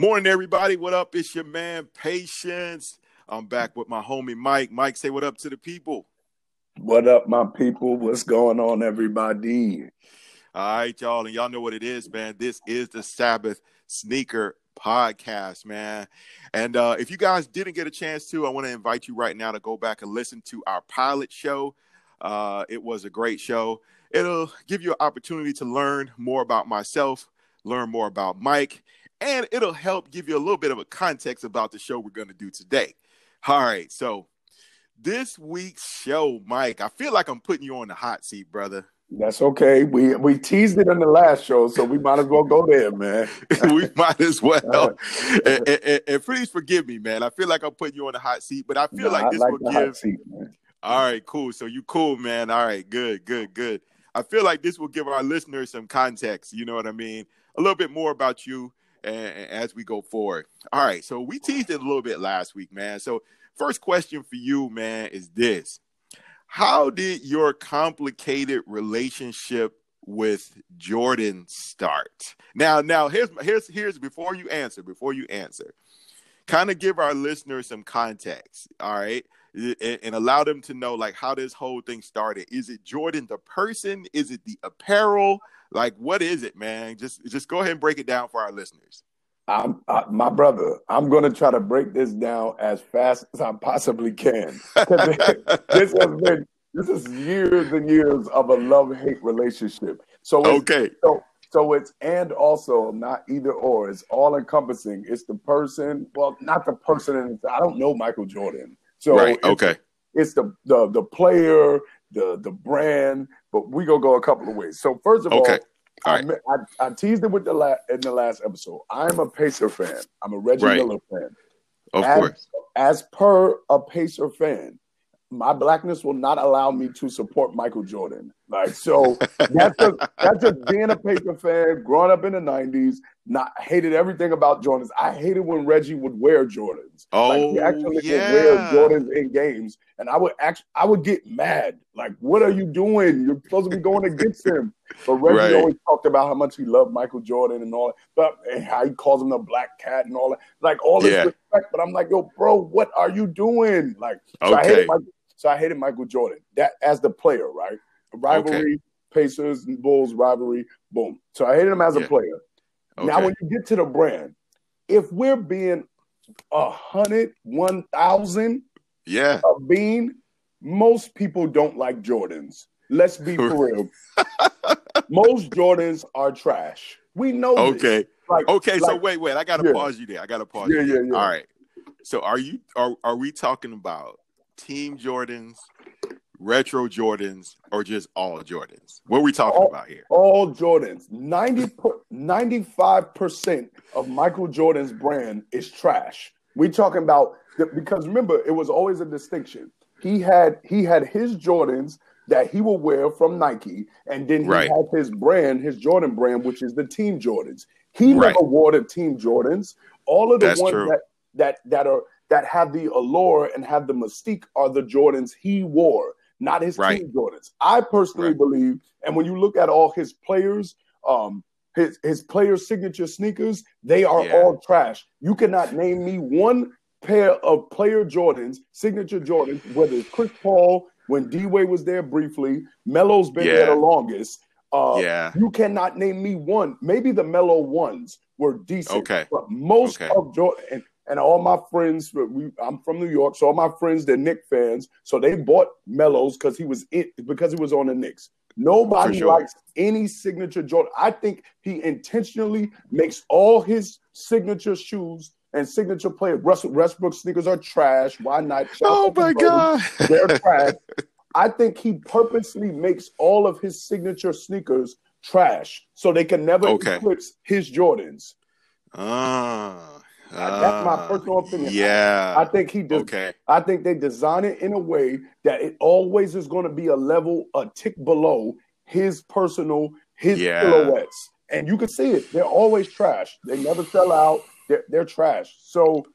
Morning, everybody. What up? It's your man, Patience. I'm back with my homie Mike. Mike, say what up to the people. What up, my people? What's going on, everybody? All right, y'all. And y'all know what it is, man. This is the Sabbath Sneaker Podcast, man. And uh, if you guys didn't get a chance to, I want to invite you right now to go back and listen to our pilot show. Uh, it was a great show. It'll give you an opportunity to learn more about myself, learn more about Mike, and it'll help give you a little bit of a context about the show we're going to do today. All right, so this week's show, Mike, I feel like I'm putting you on the hot seat, brother. That's okay. We we teased it in the last show, so we might as well go there, man. we might as well. and, and, and, please forgive me, man. I feel like I'm putting you on the hot seat, but I feel like this like will give. Seat, All right, cool. So you cool, man. All right, good, good, good. I feel like this will give our listeners some context. You know what I mean? A little bit more about you and, as we go forward. All right, so we teased it a little bit last week, man. So first question for you, man, is this: How did your complicated relationship with Jordan start? Now, now here's here's here's before you answer, before you answer, kind of give our listeners some context. All right. And, allow them to know like how this whole thing started. Is it Jordan the person? Is it the apparel? Like, what is it, man? Just just go ahead and break it down for our listeners. I'm I, my brother. I'm going to try to break this down as fast as I possibly can. this has been this is years and years of a love hate relationship. So okay, so so it's and also not either or. It's all encompassing. It's the person. Well, not the person. I don't know Michael Jordan. So right. Okay. It's the the the player, the the brand, but we gonna go a couple of ways. So first of okay. all, all right. I, I, teased it with the la- in the last episode. I'm a Pacer fan. I'm a Reggie right. Miller fan. Of as, course. As per a Pacer fan, my blackness will not allow me to support Michael Jordan. Like so, that's a, that's a being a Pacer fan, growing up in the '90s. Not hated everything about Jordans. I hated when Reggie would wear Jordans. Oh, like, he oh, actually yeah. would wear Jordans in games, and I would actually I would get mad. Like, what are you doing? You're supposed to be going against him. But Reggie right. always talked about how much he loved Michael Jordan and all that, but and how he calls him the black cat and all that. Like all this yeah. respect, but I'm like, yo, bro, what are you doing? Like, so okay. I hated Michael, so I hated Michael Jordan. That as the player, right? Rivalry, okay. Pacers and Bulls rivalry, boom. So I hated him as yeah. a player. Okay. Now, when you get to the brand, if we're being a hundred, one thousand, yeah, a bean, most people don't like Jordans. Let's be for real. most Jordans are trash. We know. Okay. Like, okay. Like, so wait, wait. I gotta yeah. pause you there. I gotta pause. Yeah, yeah, yeah. All right. So are you are are we talking about Team Jordans, retro Jordans, or just all Jordans? What are we talking all, about here? All Jordans. 90, 95% of Michael Jordan's brand is trash. We talking about because remember, it was always a distinction. He had he had his Jordans that he will wear from Nike, and then he right. had his brand, his Jordan brand, which is the Team Jordans. He right. never wore the Team Jordans. All of the That's ones true. that that that are that have the allure and have the mystique are the Jordans he wore, not his right. team Jordans. I personally right. believe, and when you look at all his players, um, his his player signature sneakers, they are yeah. all trash. You cannot name me one pair of player Jordans, signature Jordans, whether it's Chris Paul, when D Wade was there briefly, Melo's been yeah. there the longest. Uh, yeah. You cannot name me one. Maybe the Melo ones were decent. Okay. But most okay. of Jordan, and all my friends, we, I'm from New York, so all my friends they're Knicks fans, so they bought Melos because he was it because he was on the Knicks. Nobody sure. likes any signature Jordan. I think he intentionally makes all his signature shoes and signature players. Russell Westbrook sneakers are trash. Why not? Oh my god, they're trash. I think he purposely makes all of his signature sneakers trash so they can never okay. eclipse his Jordans. Ah. That's uh, my personal opinion. Yeah. I, I think he does. Okay. I think they design it in a way that it always is going to be a level, a tick below his personal, his yeah. silhouettes. And you can see it. They're always trash. They never sell out. They're, they're trash. So,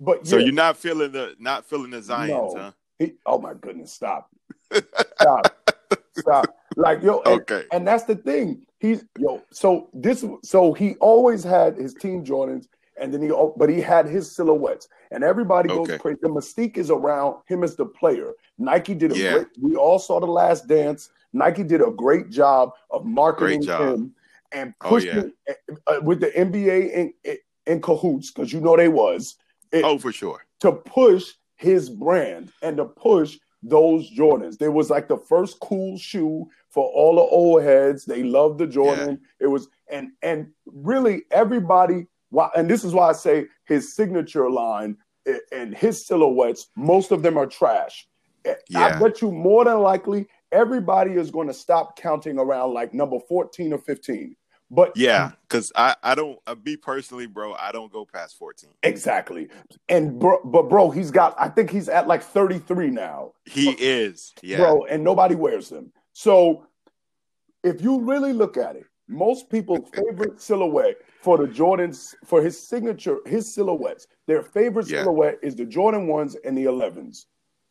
but so you're not feeling the not feeling the Zions, no. huh? He, oh my goodness! Stop. Stop. Stop. Like yo, and, okay. And that's the thing. He's yo. So this. So he always had his team Jordans, and then he. But he had his silhouettes, and everybody goes okay. crazy. The mystique is around him as the player. Nike did a yeah. great. We all saw the Last Dance. Nike did a great job of marketing job. him and pushing oh, yeah. uh, with the NBA in, in, in cahoots because you know they was. It, oh, for sure. To push his brand and to push those Jordans. There was like the first cool shoe for all the old heads. They loved the Jordan. Yeah. It was and and really everybody. Why and this is why I say his signature line and his silhouettes. Most of them are trash. Yeah. I bet you more than likely everybody is going to stop counting around like number 14 or 15. But yeah, because I I don't uh, be personally, bro. I don't go past fourteen. Exactly, and bro, but bro, he's got. I think he's at like thirty three now. He is, yeah, bro, and nobody wears them. So if you really look at it, most people's favorite silhouette for the Jordans for his signature, his silhouettes, their favorite yeah. silhouette is the Jordan ones and the 11s.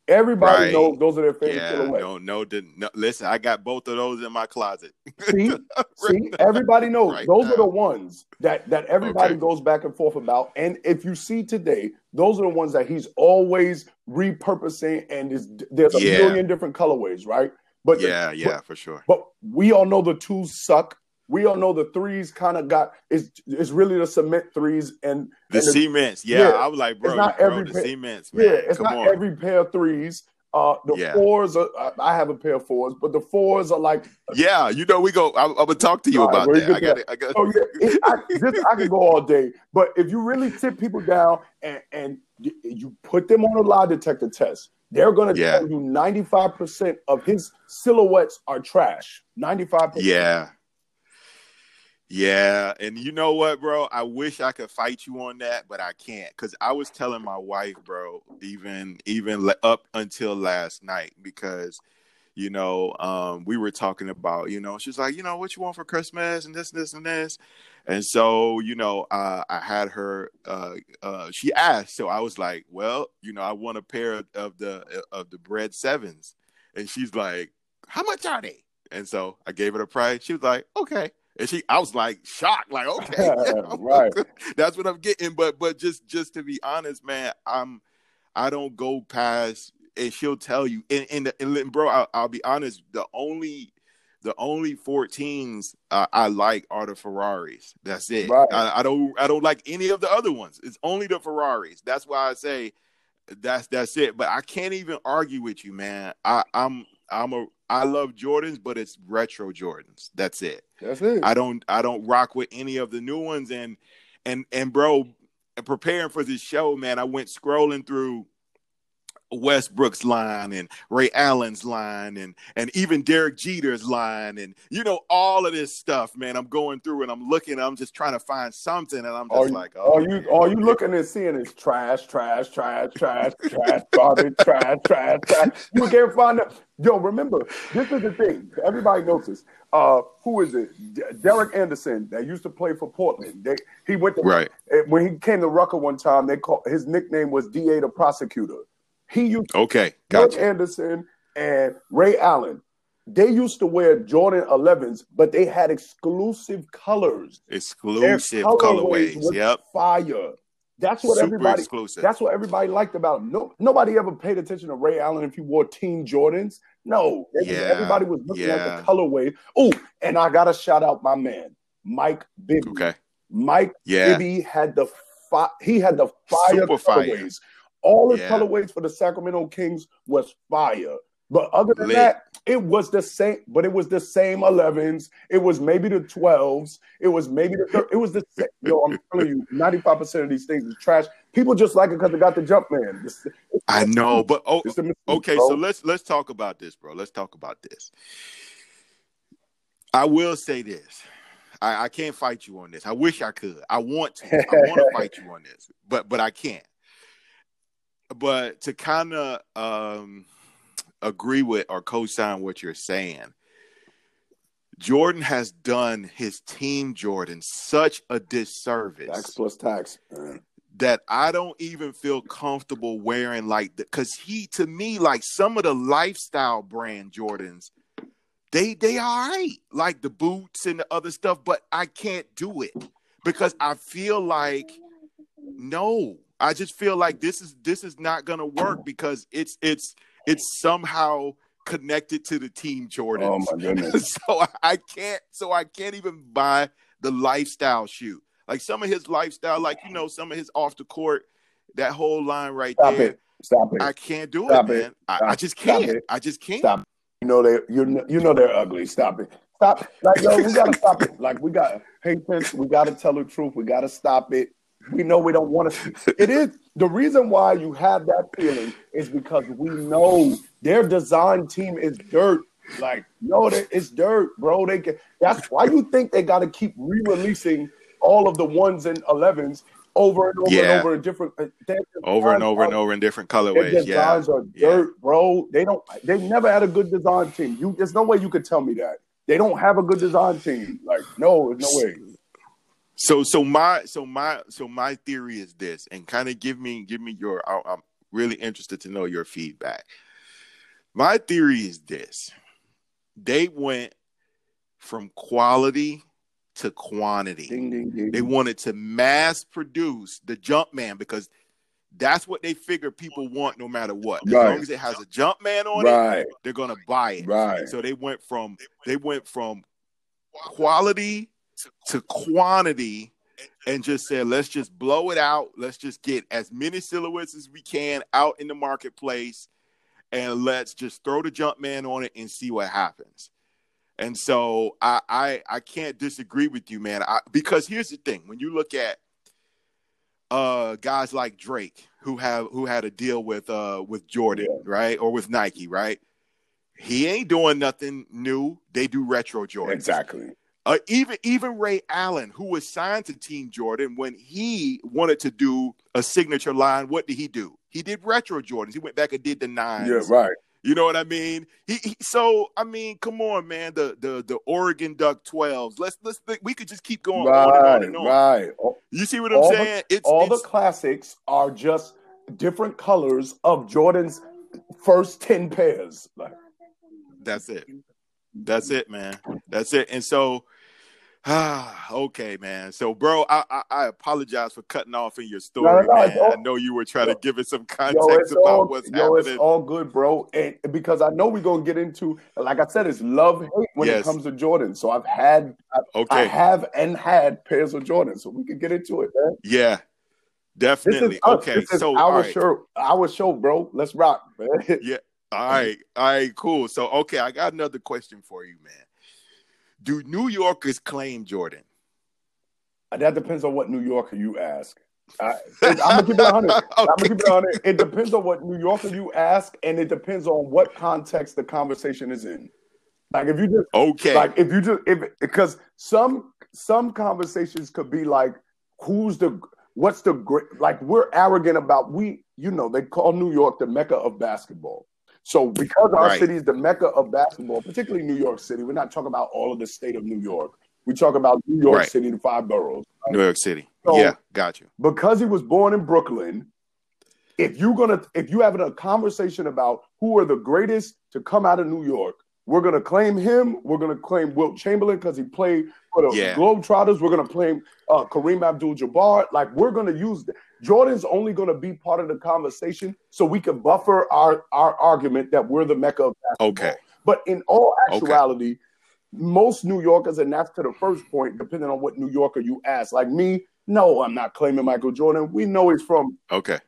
Everybody right. knows those are their favorite yeah, silhouettes. No, no, no, listen, I got both of those in my closet. see, see, everybody knows right those now. are the ones that that everybody okay. goes back and forth about. And if you see today, those are the ones that he's always repurposing, and is there's a yeah. million different colorways, right? But yeah, the, yeah, but, for sure. But we all know the twos suck. We all know the threes kind of got it's it's really the cement threes and the and cements. Yeah, yeah, I was like, bro, not bro, every the pair, cements. Man. Yeah, it's Come not on. every pair of threes. Uh, the yeah. fours are. I have a pair of fours, but the fours are like. Yeah, you know, we go. I, am gonna talk to you about right, that. I got it. I got. Oh yeah, it, I, this, I can go all day, but if you really tip people down and and you put them on a lie detector test, they're going to yeah. tell you 95% of his silhouettes are trash. 95%. Yeah. Yeah, and you know what, bro? I wish I could fight you on that, but I can't cuz I was telling my wife, bro, even even up until last night because you know, um, we were talking about, you know, she's like, you know, what you want for Christmas and this, this, and this. And so, you know, uh, I had her. Uh, uh, she asked, so I was like, "Well, you know, I want a pair of the of the Bred sevens," and she's like, "How much are they?" And so I gave her a price. She was like, "Okay." And she, I was like shocked, like, "Okay, right, that's what I'm getting." But, but just, just to be honest, man, I'm, I don't go past, and she'll tell you. And, and, and bro, I'll, I'll be honest. The only the only 14s uh, I like are the Ferraris. That's it. Right. I, I, don't I don't like any of the other ones. It's only the Ferraris. That's why I say that's that's it. But I can't even argue with you, man. I, I'm I'm a I love Jordans, but it's retro Jordans. That's it. That's it. I don't I don't rock with any of the new ones. And and and bro, preparing for this show, man, I went scrolling through Westbrook's line and Ray Allen's line and and even Derek Jeter's line and you know all of this stuff, man. I'm going through and I'm looking. I'm just trying to find something, and I'm just all like, oh, all you all you looking and seeing is trash, trash, trash, trash, trash, garbage, trash, trash, trash. You can't find it. Yo, remember this is the thing. Everybody knows this. Uh, who is it? D- Derek Anderson that used to play for Portland. They, he went to, right when he came to Rucker one time. They called his nickname was Da the prosecutor. He used okay, gotcha. Anderson and Ray Allen. They used to wear Jordan 11s, but they had exclusive colors. Exclusive colorways. Yep. Fire. That's what Super everybody. Exclusive. That's what everybody liked about. No, nobody ever paid attention to Ray Allen if he wore Team Jordans. No, yeah, everybody was looking yeah. at the colorway. Oh, and I gotta shout out my man, Mike Bibby. Okay, Mike yeah. Bibby had the fi- he had the fire Super colorways. Fire. All his yeah. colorways for the Sacramento Kings was fire. But other than that, it was the same. But it was the same 11s. It was maybe the 12s. It was maybe the. Thir- it was the. Same. Yo, I'm telling you, 95 percent of these things is trash. People just like it because they got the jump man. It's, it's, I know, but oh, okay. Bro. So let's let's talk about this, bro. Let's talk about this. I will say this. I, I can't fight you on this. I wish I could. I want to. I want to fight you on this, but but I can't but to kind of um, agree with or co-sign what you're saying, Jordan has done his team Jordan such a disservice. Tax plus tax. that I don't even feel comfortable wearing like because he to me like some of the lifestyle brand Jordans they they all right like the boots and the other stuff but I can't do it because I feel like no I just feel like this is this is not gonna work because it's it's it's somehow connected to the team Jordan. Oh my goodness! so I can't so I can't even buy the lifestyle shoe. Like some of his lifestyle, like you know, some of his off the court, that whole line right Stop there. It. Stop it! I can't do Stop it, it. man. I, I, just can't. I just can't. Stop. You know they you you know they're ugly. Stop it. Stop. Like yo, we gotta stop it. Like we got patience. We gotta tell the truth. We gotta stop it. We know we don't want to. It is the reason why you have that feeling is because we know their design team is dirt. Like, no, it's dirt, bro. They can. That's why you think they got to keep re-releasing all of the ones and elevens over and over Yeah. and over in different uh, Over and designs over and over in different Their colorways. Yeah. designs are Yeah. dirt, bro. They don't. They never had a good design team. You, there's no way you could tell me that they don't have a good design team. Like, no, there's no way. So so my so my so my theory is this, and kind of give me give me your. I- I'm really interested to know your feedback. My theory is this: they went from quality to quantity. Ding, ding, ding. They wanted to mass produce the jump man because that's what they figure people want no matter what. As Right. long as it has a jump man on it, they're gonna buy it. right. So they went from they went from quality to quantity and just said, let's just blow it out. Let's just get as many silhouettes as we can out in the marketplace and let's just throw the jump man on it and see what happens. And so I I, I can't disagree with you, man. I, because here's the thing: when you look at uh guys like Drake who have who had a deal with uh with Jordan, Yeah. right? Or with Nike, right? He ain't doing nothing new. They do retro Jordan. Exactly. Uh, even even Ray Allen, who was signed to Team Jordan, when he wanted to do a signature line, what did he do? He did retro Jordans. He went back and did the nines. Yeah, right. You know what I mean? He, he so I mean, come on, man. The the the Oregon Duck twelves. Let's let's we could just keep going on and on Right, and on. right. You see what I'm All the- saying? it's all it's, the classics are just different colors of Jordan's first 10 pairs. Like, that's it. That's it, man. That's it. And so, ah, okay, man. So, bro, I, I I apologize for cutting off in your story, No, no, man. all- I know you were trying to give it some context it's about all, what's yo, it's all good, bro. And because I know we're going to get into, like I said, it's love hate when Yes. it comes to Jordan. So I've had, I, I okay, have and had pairs of Jordan. So we can get into it, man. yeah, definitely. okay, so our right. show, our show, bro. Let's rock, man. All right, all right, cool. So, okay, I got another question for you, man. Do New Yorkers claim Jordan? Uh, that depends on what New Yorker you ask. I, I'm gonna keep it 100. I'm gonna keep it 100. It depends on what New Yorker you ask, and it depends on what context the conversation is in. Like if you just Okay, like if you just if because some some conversations could be like who's the what's the great like we're arrogant about we you know they call New York the mecca of basketball. So because our Right. city is the mecca of basketball, particularly New York City, we're not talking about all of the state of New York. We talk about New York Right. City, the five boroughs. New York City. So- yeah, got you. Because he was born in Brooklyn, if you're gonna if you having a conversation about who are the greatest to come out of New York, we're gonna claim him. We're gonna claim Wilt Chamberlain because he played for the Yeah. Globetrotters. We're gonna play uh, Kareem Abdul-Jabbar. Like we're gonna use Jordan's only gonna be part of the conversation so we can buffer our our argument that we're the mecca of basketball. Okay, But in all Okay. actuality, most New Yorkers, and that's to the first point, depending on what New Yorker you ask. Like me, no, I'm not claiming Michael Jordan. We know he's from okay,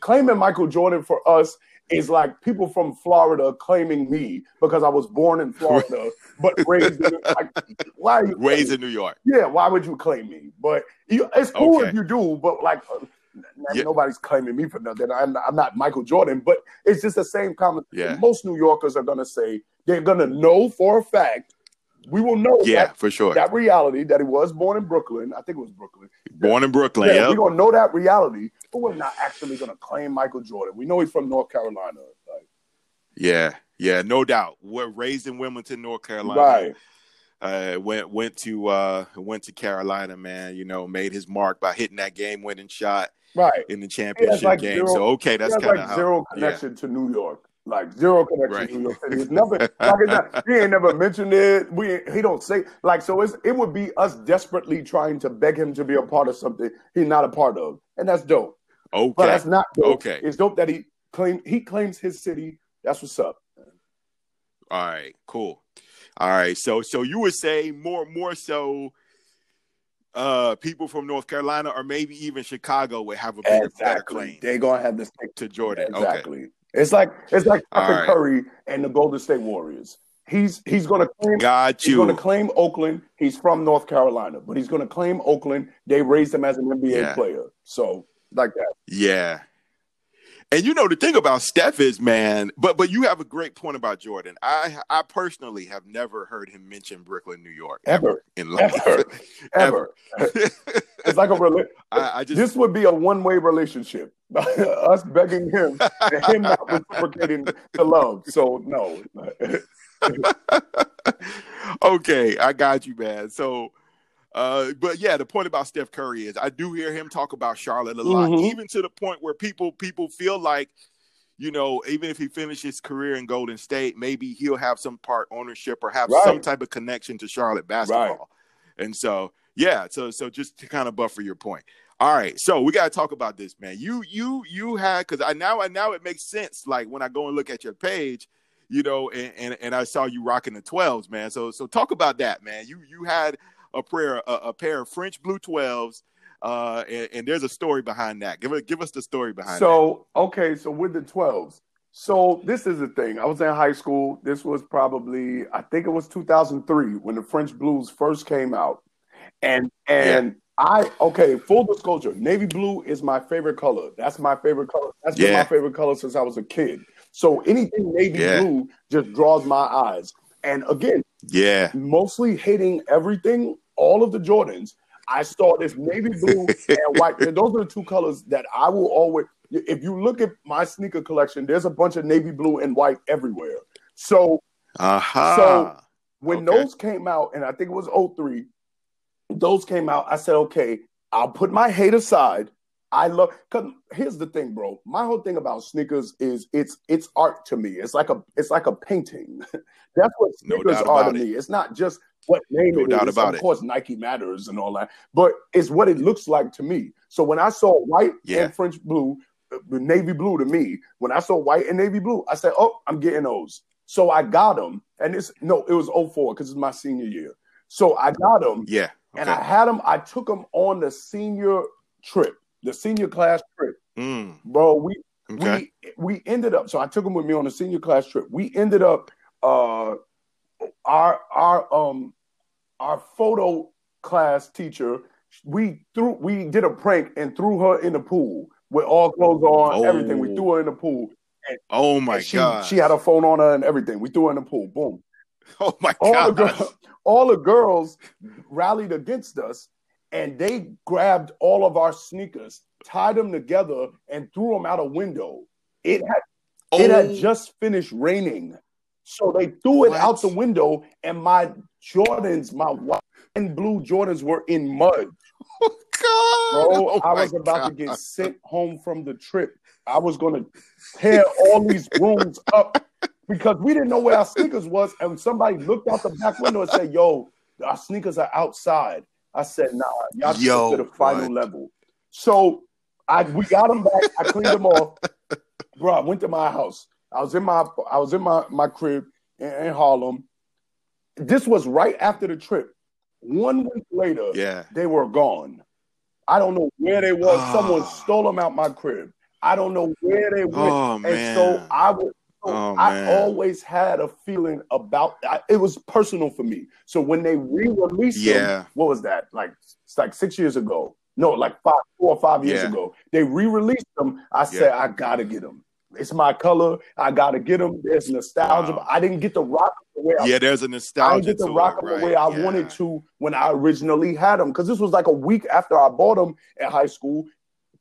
claiming Michael Jordan for us is like people from Florida claiming me because I was born in Florida but raised in like why raised in New York. yeah, why would you claim me? But you, it's cool Okay. if you do, but like uh, Yeah. nobody's claiming me for nothing. I'm, I'm not Michael Jordan, but it's just the same comment. Yeah. Most New Yorkers are gonna say they're gonna know for a fact. We will know Yeah, that, for sure. that reality that he was born in Brooklyn. I think it was Brooklyn. Born in Brooklyn. Yeah, yep. we're gonna know that reality, we're not actually gonna claim Michael Jordan. We know he's from North Carolina. Like, Yeah, yeah, no doubt. We're raised in Wilmington, North Carolina. right. uh, went went to uh, went to Carolina, man. You know, made his mark by hitting that game winning shot right in the championship like game. Zero, so okay, that's kind of like zero connection yeah. to New York. Like zero connection right. to New York City. It's never like it's not, he ain't never mentioned it. We he don't say like so. It's it would be us desperately trying to beg him to be a part of something he's not a part of, and that's dope. Okay, but that's not dope. Okay, it's dope that he claim he claims his city. That's what's up. All right, cool. All right, so so you would say more more so uh people from North Carolina or maybe even Chicago would have a bigger, exactly. better claim. They're gonna have to stick to Jordan. Exactly. Okay. It's like it's like right. Curry and the Golden State Warriors. He's he's going to claim. Got you. He's to claim Oakland. He's from North Carolina, but he's going to claim Oakland. They raised him as an NBA yeah. player, so like that. Yeah, and you know the thing about Steph is, man, but but you have a great point about Jordan. I I personally have never heard him mention Brooklyn, New York, ever, ever in life, ever. ever. it's like a rela- I, I just this would be a one way relationship. Us begging him and him not reciprocating the love. So no. okay, I got you, man. So uh, but yeah, the point about Steph Curry is I do hear him talk about Charlotte a lot, mm-hmm. even to the point where people people feel like, you know, even if he finishes his career in Golden State, maybe he'll have some part ownership or have right. some type of connection to Charlotte basketball. Right. And so yeah, so so just to kind of buffer your point. All right, so we got to talk about this, man. You you you had because I now I now it makes sense. Like when I go and look at your page, you know, and, and, and I saw you rocking the twelves, man. So so talk about that, man. You you had a pair a, a pair of French blue twelves. Uh, and, and, there's a story behind that. Give it, give us the story behind. That. So that. okay, so with the twelves, so this is the thing. I was in high school. This was probably I think it was 2003 when the French Blues first came out, and and yeah. I okay. Full disclosure, navy blue is my favorite color. That's my favorite color. That's yeah. been my favorite color since I was a kid. So anything navy yeah. blue just draws my eyes. And again, yeah, mostly hating everything all of the Jordans, I saw this navy blue and white. And those are the two colors that I will always. If you look at my sneaker collection, there's a bunch of navy blue and white everywhere. So, uh-huh. so when okay. those came out, and I think it was 03, those came out, I said, okay, I'll put my hate aside. I love because here's the thing, bro. My whole thing about sneakers is it's it's art to me. It's like a it's like a painting. That's what sneakers no are to it. me. It's not just what name no it doubt is. About of it. course, Nike matters and all that, but it's what it looks like to me. So when I saw white yeah. and French blue, uh, navy blue to me, when I saw white and navy blue, I said, "Oh, I'm getting those." So I got them, and it's no, it was 04 because it's my senior year. So I got them, yeah, okay. and I had them. I took them on the senior trip, the senior class trip, mm. bro. We okay. we we ended up. So I took them with me on the senior class trip. We ended up uh our our um our photo class teacher we threw we did a prank and threw her in the pool with all clothes on oh. everything. We threw her in the pool. And, oh my she, god she had a phone on her and everything. We threw her in the pool. Boom. Oh my god all, all the girls rallied against us and they grabbed all of our sneakers tied them together and threw them out a window. It had oh. it had oh. just finished raining so they threw it what? out the window, and my Jordans, my white and blue Jordans, were in mud. Oh, God. Bro, oh, I was about God. to get sent home from the trip. I was going to tear all these rooms up because we didn't know where our sneakers was. And somebody looked out the back window and said, Yo, our sneakers are outside. I said, Nah, y'all Yo, to the final what? level. So I we got them back. I cleaned them off. Bro, I went to my house. I was in my I was in my my crib in, in Harlem. This was right after the trip. One week later, yeah, they were gone. I don't know where they were. Oh. Ah. Someone stole them out my crib. I don't know where they went. Oh, and so I was so oh, I always had a feeling about it was personal for me. So when they re-released yeah. them, what was that? Like it's like six years ago. No, like five, four or five years yeah. ago. They re-released them. I said. I gotta get them. It's my color. I gotta get them. There's nostalgia. Wow. I didn't get to rock the way. I, yeah, there's a nostalgia. I didn't get to rock them right? the way I yeah. wanted to when I originally had them because this was like a week after I bought them at high school.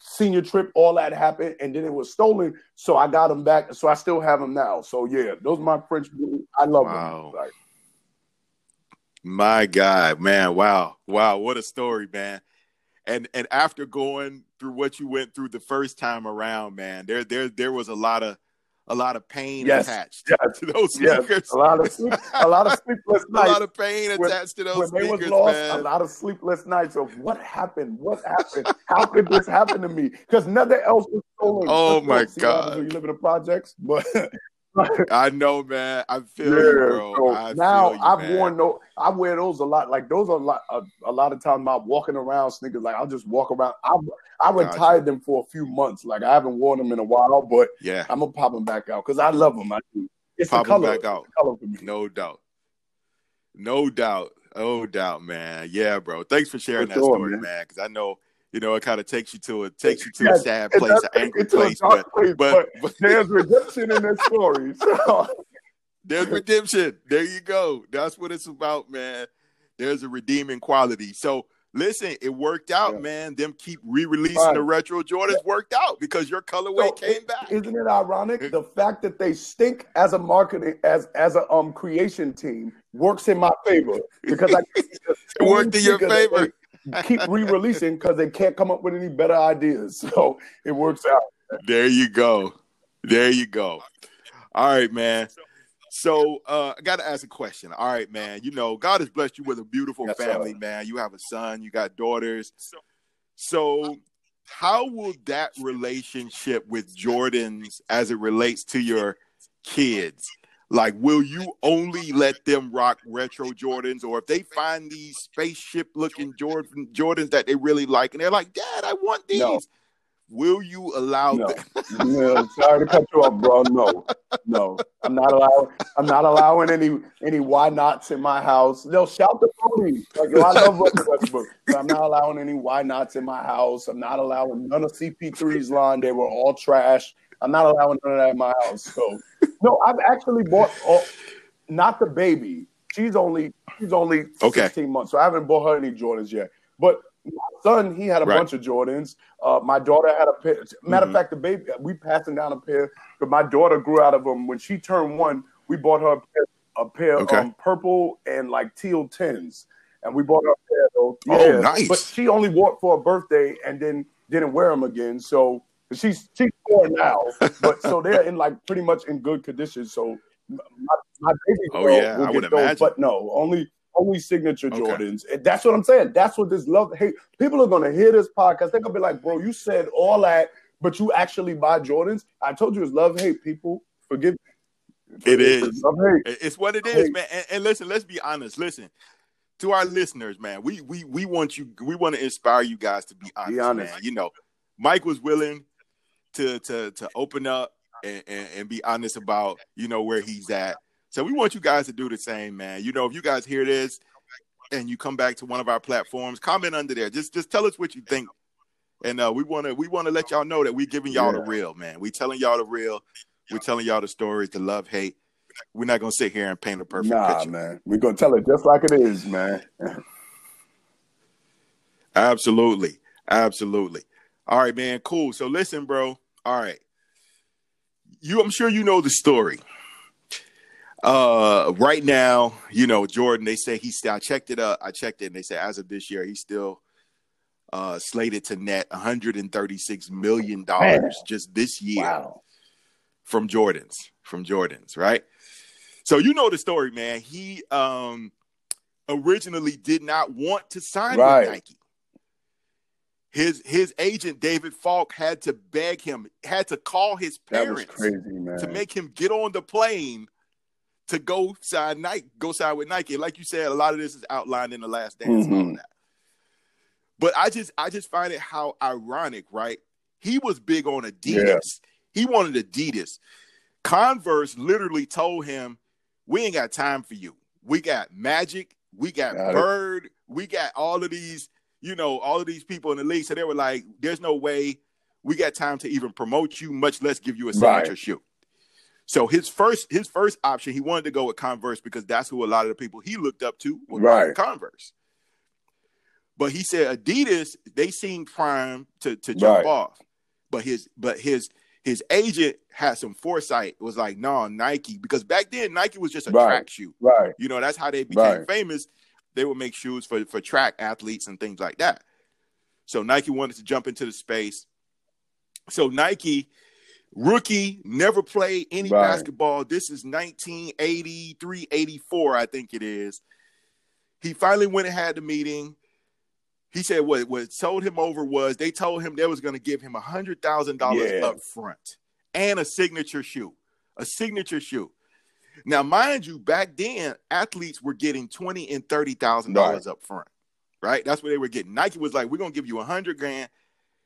Senior trip, all that happened, and then it was stolen. So I got them back. So I still have them now. So yeah, those are my French. I love wow. them. Like, My God, man! Wow, wow! What a story, man! And and after going through what you went through the first time around, man, there there there was a lot of a lot of pain yes, attached yes, to those sneakers. Yes. A lot of sleep, a lot of sleepless nights. a lot of pain when, attached to those when sneakers, lost, man. A lot of sleepless nights of what happened, what happened, how could this happen to me? Because nothing else was stolen. Oh my god! You live in the projects, but I know, man. I feel yeah, you, bro. So I now you, I've man. worn those. I wear those a lot. Like those are a lot. A, a lot of times, about walking around sneakers. Like I'll just walk around. I I retired gotcha. them for a few months. Like I haven't worn them in a while, but yeah, I'm gonna pop them back out because I love them. I do. It's pop the color. Them back out. color for me. No doubt. No doubt. No doubt, man. Yeah, bro. Thanks for sharing for that sure, story, man. Because I know you know, it kind of takes you to a takes you to a sad place, an angry place, but, place, but, but there's redemption in this story. So. There's redemption. There you go. That's what it's about, man. There's a redeeming quality. So listen, it worked out, yeah. man. Them keep re-releasing right. the retro Jordans yeah. worked out because your colorway so came back. Isn't it ironic? the fact that they stink as a marketing as as a um creation team works in my favor because I it worked in your favor keep re-releasing because they can't come up with any better ideas. So it works out. There you go. There you go. All right, man. So uh, I got to ask a question. All right, man. You know, God has blessed you with a beautiful yes, family, sir. man. You have a son, you got daughters. So, how will that relationship with Jordans, as it relates to your kids, like, will you only let them rock retro Jordans, or if they find these spaceship looking Jordan Jordans that they really like, and they're like, Dad, I want these. No. Will you allow no. them? no, sorry to cut you off, bro. No, no, I'm not allowing. I'm not allowing any any why nots in my house. They'll shout the pony. Like I love Westbrook, but I'm not allowing any why nots in my house. I'm not allowing none of CP3's line. They were all trash. I'm not allowing none of that in my house. So no, I've actually bought all, not the baby. She's only she's only okay. 16 months, so I haven't bought her any Jordans yet. But my son, he had a right. bunch of Jordans. Uh, my daughter had a pair. Matter mm-hmm. of fact, the baby we passing down a pair, but my daughter grew out of them when she turned one. We bought her a pair, a pair okay. um, purple and like teal tins, and we bought her a pair. Though. Oh, yeah. Oh, nice! But she only wore it for a birthday, and then didn't wear them again. So She's she's four now, but so they're in like pretty much in good condition. So my, my baby oh, girl oh, yeah, will I get those, imagine. but no, only only signature okay. Jordans. And that's what I'm saying. That's what this love hate. People are gonna hear this podcast. They're gonna be like, bro, you said all that, but you actually buy Jordans. I told you it's love hate. People forgive me. It is. It's what it is, man. And, and, listen, let's be honest. Listen to our listeners, man. We we we want you. We want to inspire you guys to be honest, be honest. man. You know, Mike was willing to to to open up and, and, and be honest about you know where he's at. So we want you guys to do the same, man. You know, if you guys hear this and you come back to one of our platforms, comment under there. Just just tell us what you think. And uh, we want to we want to let y'all know that we're giving y'all yeah. the real, man. We telling y'all the real. We're telling y'all the stories, the love, hate. We're not gonna sit here and paint a perfect nah, picture. man. We're gonna tell it just like it is, man. Absolutely, absolutely. All right, man. Cool. So listen, bro. All right. You I'm sure you know the story. Uh right now, you know, Jordan, they say he's still I checked it up. I checked it and they say as of this year, he's still uh slated to net 136 million dollars just this year wow. from Jordans. From Jordans, right? So you know the story, man. He um originally did not want to sign right. with Nike his his agent David Falk had to beg him, had to call his parents crazy, to make him get on the plane to go sign Nike, go sign with Nike. Like you said, a lot of this is outlined in the last dance mm-hmm. and all mm-hmm. that. But I just I just find it how ironic, right? He was big on Adidas. Yeah. He wanted Adidas. Converse literally told him, "We ain't got time for you. We got Magic, we got, got Bird, it. we got all of these you know, all of these people in the league. So they were like, there's no way we got time to even promote you, much less give you a signature right. shoe. So his first his first option, he wanted to go with Converse because that's who a lot of the people he looked up to were right. Converse. But he said Adidas, they seemed prime to, to jump right. off. But his but his his agent had some foresight. It was like, no, nah, Nike, because back then Nike was just a right. track shoe. Right. You know, that's how they became famous. They would make shoes for for track athletes and things like that. So Nike wanted to jump into the space. So Nike rookie never played any right. basketball. This is 1983, 84, I think it is. He finally went and had the meeting. He said what what told him over was they told him they was going to give him a hundred thousand yeah. dollars up front and a signature shoe, a signature shoe. Now, mind you, back then athletes were getting twenty and thirty thousand right. dollars up front, right? That's what they were getting. Nike was like, "We're gonna give you a hundred grand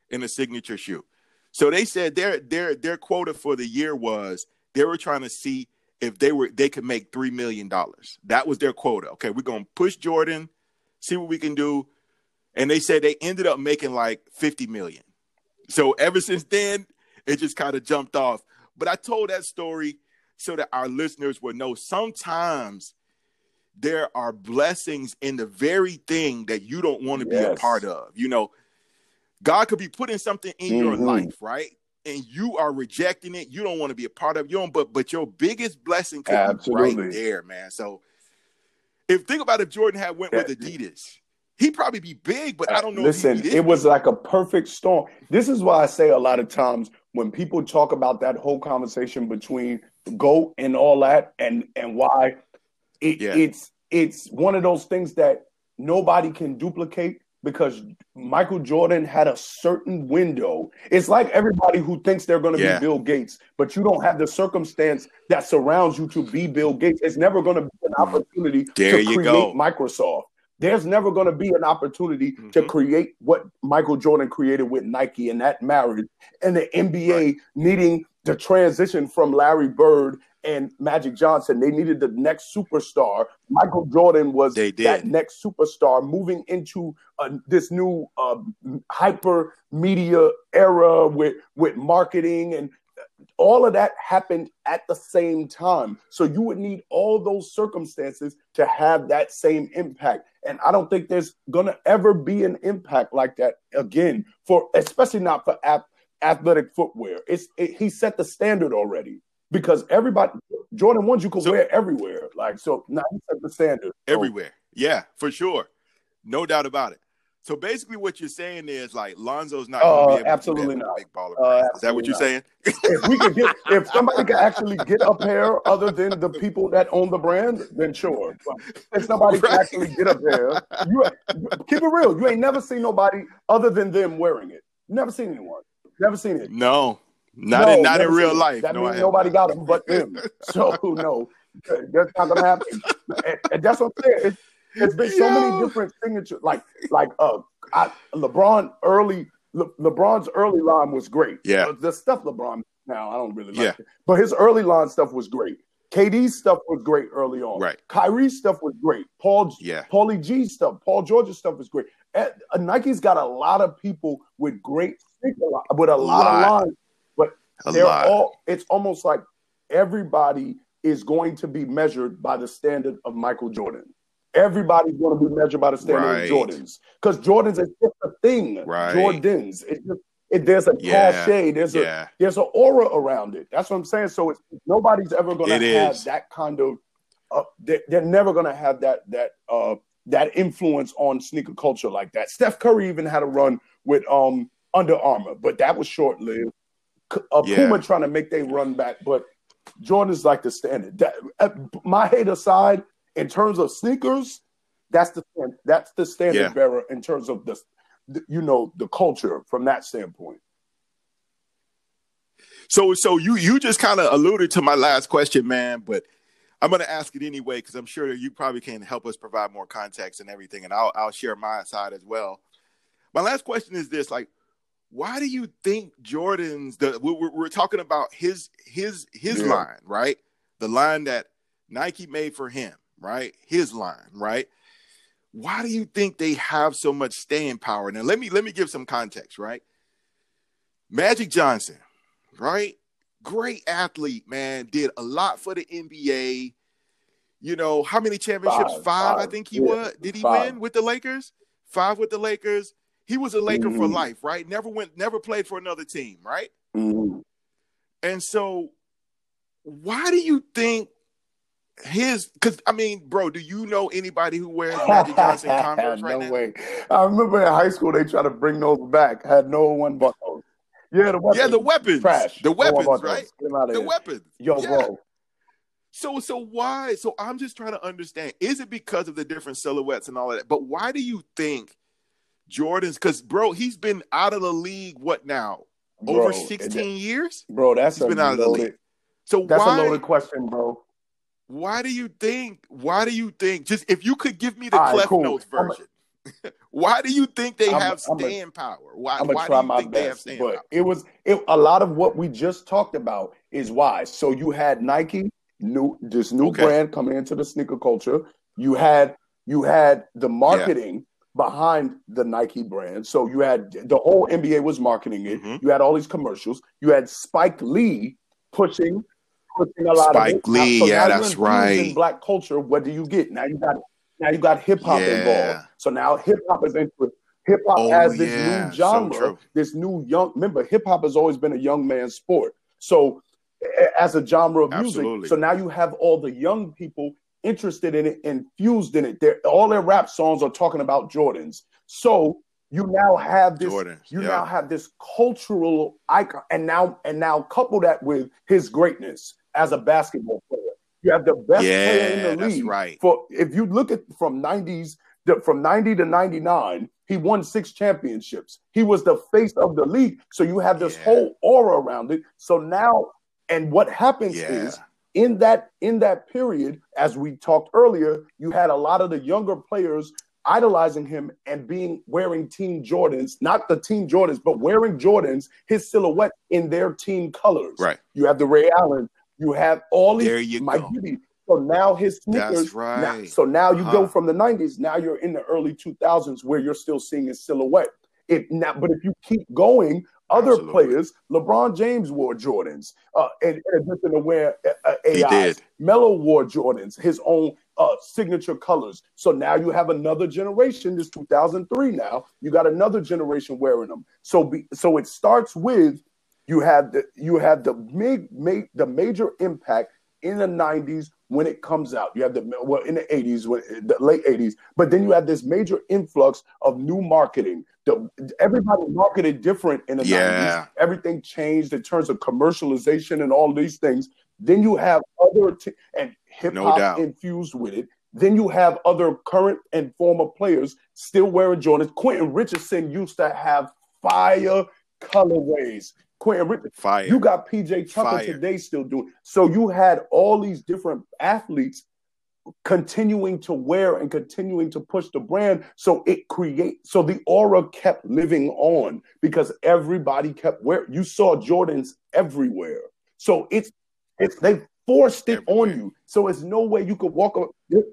in a signature shoe." So they said their their their quota for the year was they were trying to see if they were they could make three million dollars. That was their quota. Okay, we're gonna push Jordan, see what we can do. And they said they ended up making like 50 million. So ever since then, it just kind of jumped off. But I told that story so that our listeners will know sometimes there are blessings in the very thing that you don't want to yes. be a part of. You know, God could be putting something in mm-hmm. your life, right? And you are rejecting it. You don't want to be a part of. You don't, but but your biggest blessing could Absolutely. be right there, man. So if think about if Jordan had went with Adidas, he'd probably be big, but I don't know. Listen, it was like a perfect storm. This is why I say a lot of times when people talk about that whole conversation between GOAT and all that, and and why it, yeah. it's it's one of those things that nobody can duplicate because Michael Jordan had a certain window. It's like everybody who thinks they're going to yeah. be Bill Gates, but you don't have the circumstance that surrounds you to be Bill Gates. It's never going to be an opportunity there to create go. Microsoft. There's never going to be an opportunity mm-hmm. to create what Michael Jordan created with Nike and that marriage, and the NBA right. needing the transition from Larry Bird and Magic Johnson. They needed the next superstar. Michael Jordan was that next superstar moving into uh, this new uh, hyper media era with with marketing and all of that happened at the same time. So you would need all those circumstances to have that same impact. And I don't think there's going to ever be an impact like that again for especially not for ap- athletic footwear. It's it, he set the standard already because everybody Jordan ones you could so, wear everywhere. Like so now he set the standard. Everywhere. Yeah, for sure. No doubt about it. So basically, what you're saying is like Lonzo's not going to uh, be able absolutely to not. big baller. Uh, is that what you're not. saying? if we could get, if somebody could actually get a pair other than the people that own the brand, then sure. But if somebody right. can actually get a pair, you keep it real. You ain't never seen nobody other than them wearing it. Never seen anyone. Never seen it. No, not no, in not in real life. That no, means nobody got them but them. So no, that's not gonna happen. and, and that's what I'm saying. It's, it's been so many different signatures. Like like uh, I, LeBron early. Le, LeBron's early line was great. Yeah, the stuff LeBron now I don't really like yeah. it, but his early line stuff was great. KD's stuff was great early on. Right. Kyrie's stuff was great. Paul, yeah. Paulie G's stuff, Paul George's stuff was great. And, uh, Nike's got a lot of people with great with a, a lot, lot, of lines, but a they're lot. all. It's almost like everybody is going to be measured by the standard of Michael Jordan. Everybody's going to be measured by the standard right. of Jordans because Jordans is just a thing. Right. Jordans. It's just it, there's a yeah. cachet. There's yeah. a there's an aura around it. That's what I'm saying. So it's, nobody's ever going to have is. that kind of. Uh, they're, they're, never going to have that that uh, that influence on sneaker culture like that. Steph Curry even had a run with um Under Armour, but that was short lived. A yeah. Puma trying to make they run back, but Jordan's like the standard. That, uh, my hate aside, in terms of sneakers, that's the that's the standard yeah. bearer in terms of the, the, you know the culture from that standpoint. So so you you just kind of alluded to my last question, man, but I'm going to ask it anyway because I'm sure you probably can help us provide more context and everything, and I'll I'll share my side as well. My last question is this: like, why do you think Jordan's the we're, we're talking about his his his yeah. line, right? The line that Nike made for him right? His line, right? Why do you think they have so much staying power? Now let me let me give some context, right? Magic Johnson, right? Great athlete, man. Did a lot for the NBA. You know, how many championships? Five, five, five I think he yeah, was. Did he five. win with the Lakers? Five with the Lakers. He was a Laker mm-hmm. for life, right? Never went, never played for another team, right? Mm-hmm. And so, why do you think his because I mean, bro, do you know anybody who wears Magic Johnson Converse right no now? way. I remember in high school they tried to bring those back. Had no one bought those. Yeah, the weapons. Yeah, the weapons. Trash. The weapons, bought right? those. Get 'em out of The here. weapons. Yo, Yeah. bro. So so why? So I'm just trying to understand. Is it because of the different silhouettes and all of that? But why do you think Jordan's? Because bro, he's been out of the league. What now? Bro, Over and 16 years. Bro, that's He's been out of the league. So That's why? a loaded question, bro. Why do you think? Why do you think? Just if you could give me the All right, Clef cool. Notes a- version. why do you think they I'm have I'm a- power? Why? I'm gonna why try do you my think they have best, but power? it was it, a lot of what we just talked about is why. So you had Nike, new this new Okay. brand coming into the sneaker culture. You had you had the marketing behind the Nike brand. So you had the whole NBA was marketing it. Mhm. You had all these commercials. You had Spike Lee pushing pushing a lot of Spike. Lee, so yeah, that's right. In black culture, what do you get? Now you got now you got hip hop Yeah. involved. So now hip hop is into hip hop Oh, has this yeah, new genre, true. this new young. Remember, hip hop has always been a young man's sport. So as a genre of Absolutely. music, so now you have all the young people interested in it, infused in it. They're, all their rap songs are talking about Jordans. So you now have this you yeah. now have this cultural icon and now and now couple that with his greatness as a basketball player you have the best player in Yeah, the that's league right. for if you look at from 90s from 90 to 99 he won six championships he was the face of the league so you have this Yeah. whole aura around it so now and what happens Yeah. is in that in that period as we talked earlier you had a lot of the younger players idolizing him and being wearing team jordans not the team jordans but wearing jordans his silhouette in their team colors Right. you have the ray allen you have all these There you Mike go. Bibby. so now his sneakers That's now- right. so now you go Uh-huh. from the 90s now you're in the early 2000s where you're still seeing his silhouette if now but if you keep going other Absolutely. players lebron james wore jordans uh and, in addition to wear uh, uh, AIs. Melo wore Jordans, his own uh, signature colors. So now you have another generation. This 2003 now. You got another generation wearing them. So be, so it starts with you have the you have the big ma- the major impact in the 90s when it comes out. You have the well in the 80s, when the late 80s, but then you have this major influx of new marketing. The, everybody marketed different in the Yeah. 90s. Everything changed in terms of commercialization and all these things. Then you have other t- and hip No hop doubt. infused with it. Then you have other current and former players still wearing Jordans. Quentin Richardson used to have fire colorways. Quentin. Fire. You got PJ Tucker Fire. today still doing. So you had all these different athletes continuing to wear and continuing to push the brand. So it create so the aura kept living on because everybody kept wearing. You saw Jordans everywhere. So it's it's they forced it Everywhere. on you. So it's no way you could walk up. It,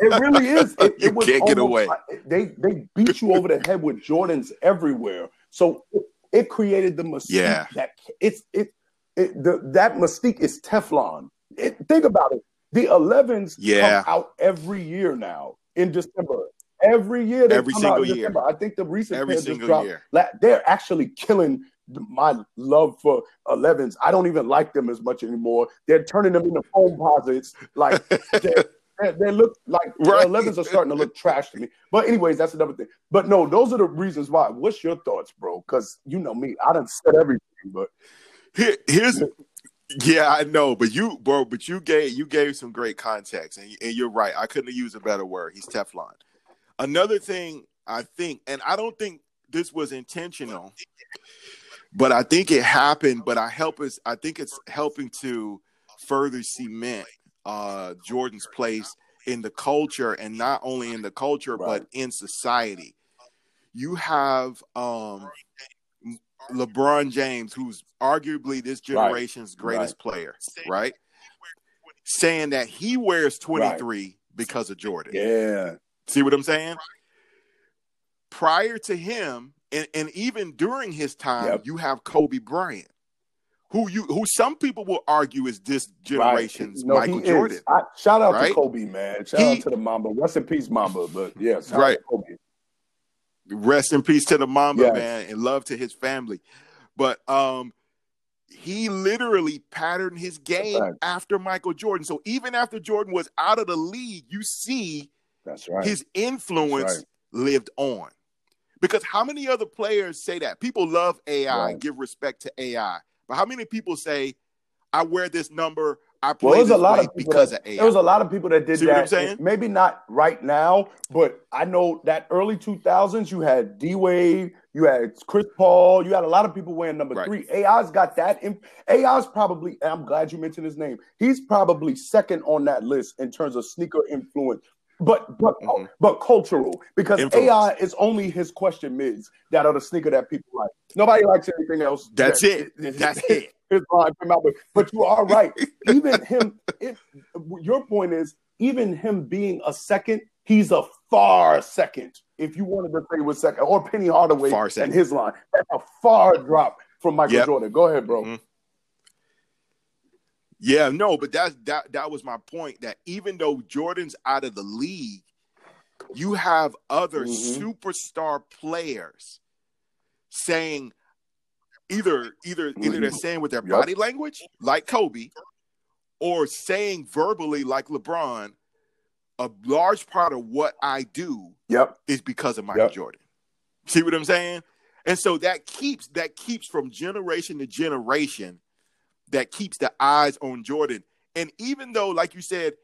it really is. It, You it was can't get away. They they beat you over the head with Jordans everywhere. So it, created the mystique Yeah. that it's it, it the that mystique is Teflon. It, think about it. The 11s Yeah. come out every year now in December. Every year, Every come out in single year. December. I think the recent Every single dropped. year. They're actually killing my love for 11s. I don't even like them as much anymore. They're turning them into Foamposites. Like they, they, look like uh, Right. the 11s are starting to look trash to me. But anyways, that's another thing. But no, those are the reasons why. What's your thoughts, bro? Because you know me, I done said everything. But Here, here's yeah, I know, but you, bro, but you gave you gave some great context, and, and you're right. I couldn't have used a better word. He's Teflon. Another thing I think, and I don't think this was intentional, but I think it happened. But I help us. I think it's helping to further cement uh, Jordan's place in the culture, and not only in the culture, Right. but in society. You have um, LeBron James, who's arguably this generation's greatest player, right? Saying that he wears 23 because of Jordan. yeah, See what I'm saying? Prior to him, and, and even during his time, Yep. you have Kobe Bryant, who you who some people will argue is this generation's right. No, Michael Jordan. I, shout out Right? to Kobe, man. Shout He- out to the Mamba. Rest in peace, Mamba. But yes, shout Right. Kobe. Rest in peace to the Mamba Yes. man, and love to his family. But um, he literally patterned his game after Michael Jordan. So even after Jordan was out of the league, you see that's right. His influence right. lived on. Because how many other players say that? People love AI, right. give respect to AI. But how many people say, I wear this number, I play well, this a lot of because that, of AI? There was a lot of people that did See that. Maybe not right now, but I know that early 2000s, you had D Wade, you had Chris Paul, you had a lot of people wearing number right. three. AI's got that. Imp- AI's probably, I'm glad you mentioned his name. He's probably second on that list in terms of sneaker influence but but mm-hmm. but cultural because Influence. AI is only his question mids that are the sneaker that people like. Nobody likes anything else. That's that, it. That's it. His line came out, but, but you are right. even him, if your point is, even him being a second, he's a far second. If you wanted to say was second, or Penny Hardaway far and his line, that's a far drop from Michael yep. Jordan. Go ahead, bro. Mm-hmm. Yeah, no, but that's that that was my point. That even though Jordan's out of the league, you have other mm-hmm. superstar players saying either either mm-hmm. either they're saying with their yep. body language, like Kobe, or saying verbally like LeBron, a large part of what I do yep. is because of Michael yep. Jordan. See what I'm saying? And so that keeps that keeps from generation to generation that keeps the eyes on Jordan. And even though, like you said,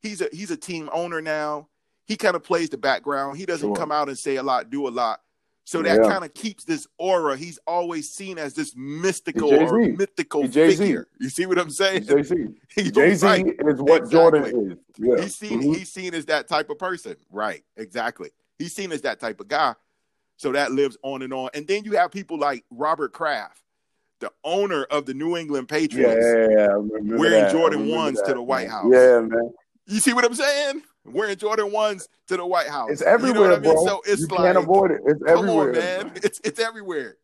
he's a he's a team owner now, he kind of plays the background. He doesn't sure. come out and say a lot, do a lot. So that yeah. kind of keeps this aura. He's always seen as this mystical or mythical figure. You see what I'm saying? Jay Z. Jay Z right. is what exactly. Jordan is. Yeah. He's seen. Mm-hmm. He's seen as that type of person. Right. Exactly. He's seen as that type of guy. So that lives on and on. And then you have people like Robert Kraft, the owner of the New England Patriots, yeah, wearing that. Jordan ones that. to the White House. Yeah, man. You see what I'm saying? Wearing Jordan ones to the White House. It's everywhere, you know I mean? bro. So it's you like, can't avoid it. It's everywhere, on, man. It's it's everywhere.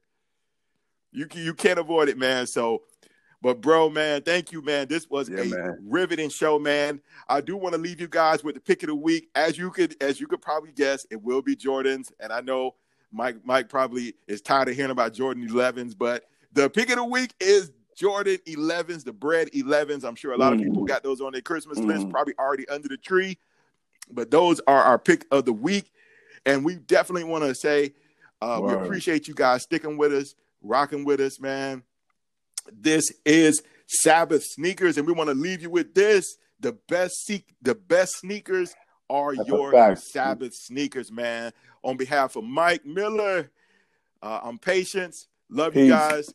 You you can't avoid it, man. So, but bro, man, thank you, man. This was yeah, a man. riveting show, man. I do want to leave you guys with the pick of the week. As you could as you could probably guess, it will be Jordans, and I know Mike Mike probably is tired of hearing about Jordan 11s, but the pick of the week is Jordan 11s, the Bred 11s. I'm sure a lot of people mm. got those on their Christmas mm. list, probably already under the tree. But those are our pick of the week. And we definitely want to say uh, we appreciate you guys sticking with us, rocking with us, man. This is Sabbath sneakers, and we want to leave you with this: the best seek, the best sneakers are That's your Sabbath sneakers, man. On behalf of Mike Miller, uh, I'm Patience. Love Peace. you guys.